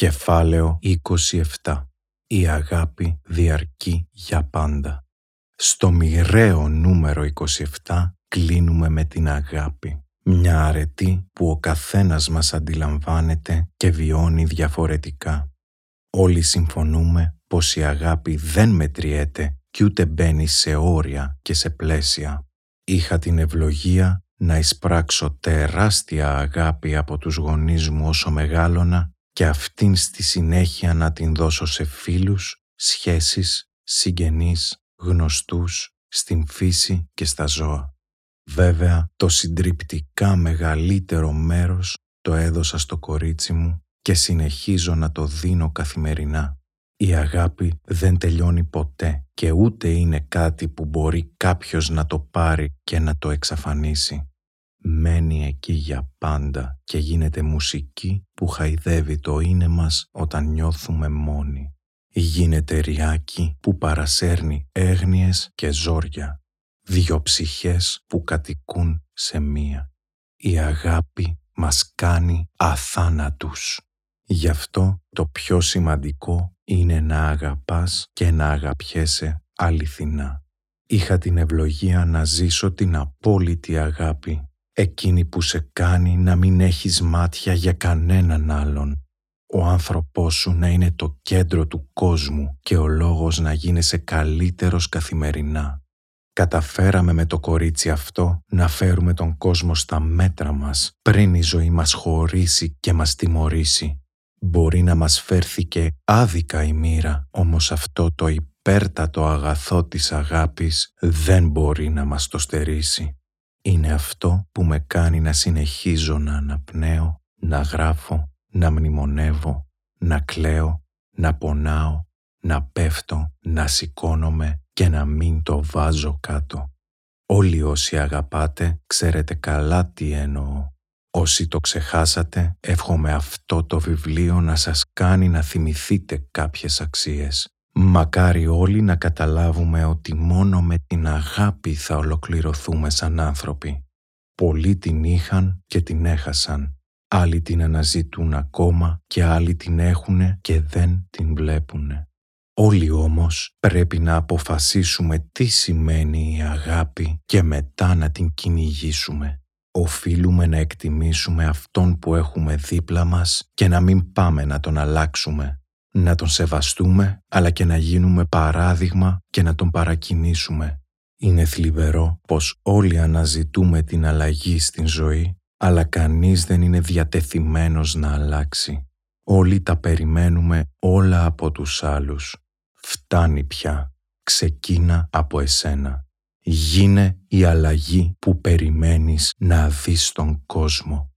Κεφάλαιο 27 Η αγάπη διαρκεί για πάντα. Στο μοιραίο νούμερο 27 κλείνουμε με την αγάπη. Μια αρετή που ο καθένας μας αντιλαμβάνεται και βιώνει διαφορετικά. Όλοι συμφωνούμε πως η αγάπη δεν μετριέται κι ούτε μπαίνει σε όρια και σε πλαίσια. Είχα την ευλογία να εισπράξω τεράστια αγάπη από τους γονείς μου όσο μεγάλωνα και αυτήν στη συνέχεια να την δώσω σε φίλους, σχέσεις, συγγενείς, γνωστούς, στην φύση και στα ζώα. Βέβαια, το συντριπτικά μεγαλύτερο μέρος το έδωσα στο κορίτσι μου και συνεχίζω να το δίνω καθημερινά. Η αγάπη δεν τελειώνει ποτέ και ούτε είναι κάτι που μπορεί κάποιος να το πάρει και να το εξαφανίσει μένει εκεί για πάντα και γίνεται μουσική που χαϊδεύει το είναι μας όταν νιώθουμε μόνοι. Γίνεται ριάκι που παρασέρνει έγνοιες και ζόρια, δυο ψυχές που κατοικούν σε μία. Η αγάπη μας κάνει αθάνατους. Γι' αυτό το πιο σημαντικό είναι να αγαπάς και να αγαπιέσαι αληθινά. Είχα την ευλογία να ζήσω την απόλυτη αγάπη εκείνη που σε κάνει να μην έχεις μάτια για κανέναν άλλον. Ο άνθρωπός σου να είναι το κέντρο του κόσμου και ο λόγος να γίνεσαι καλύτερος καθημερινά. Καταφέραμε με το κορίτσι αυτό να φέρουμε τον κόσμο στα μέτρα μας πριν η ζωή μας χωρίσει και μας τιμωρήσει. Μπορεί να μας φέρθηκε άδικα η μοίρα, όμως αυτό το υπέρτατο αγαθό της αγάπης δεν μπορεί να μας το στερήσει. Είναι αυτό που με κάνει να συνεχίζω να αναπνέω, να γράφω, να μνημονεύω, να κλαίω, να πονάω, να πέφτω, να σηκώνομαι και να μην το βάζω κάτω. Όλοι όσοι αγαπάτε ξέρετε καλά τι εννοώ. Όσοι το ξεχάσατε, εύχομαι αυτό το βιβλίο να σας κάνει να θυμηθείτε κάποιες αξίες Μακάρι όλοι να καταλάβουμε ότι μόνο με την αγάπη θα ολοκληρωθούμε σαν άνθρωποι. Πολλοί την είχαν και την έχασαν. Άλλοι την αναζητούν ακόμα και άλλοι την έχουνε και δεν την βλέπουνε. Όλοι όμως πρέπει να αποφασίσουμε τι σημαίνει η αγάπη και μετά να την κυνηγήσουμε. Οφείλουμε να εκτιμήσουμε αυτόν που έχουμε δίπλα μας και να μην πάμε να τον αλλάξουμε να τον σεβαστούμε αλλά και να γίνουμε παράδειγμα και να τον παρακινήσουμε. Είναι θλιβερό πως όλοι αναζητούμε την αλλαγή στην ζωή αλλά κανείς δεν είναι διατεθειμένος να αλλάξει. Όλοι τα περιμένουμε όλα από τους άλλους. Φτάνει πια. Ξεκίνα από εσένα. Γίνε η αλλαγή που περιμένεις να δεις στον κόσμο.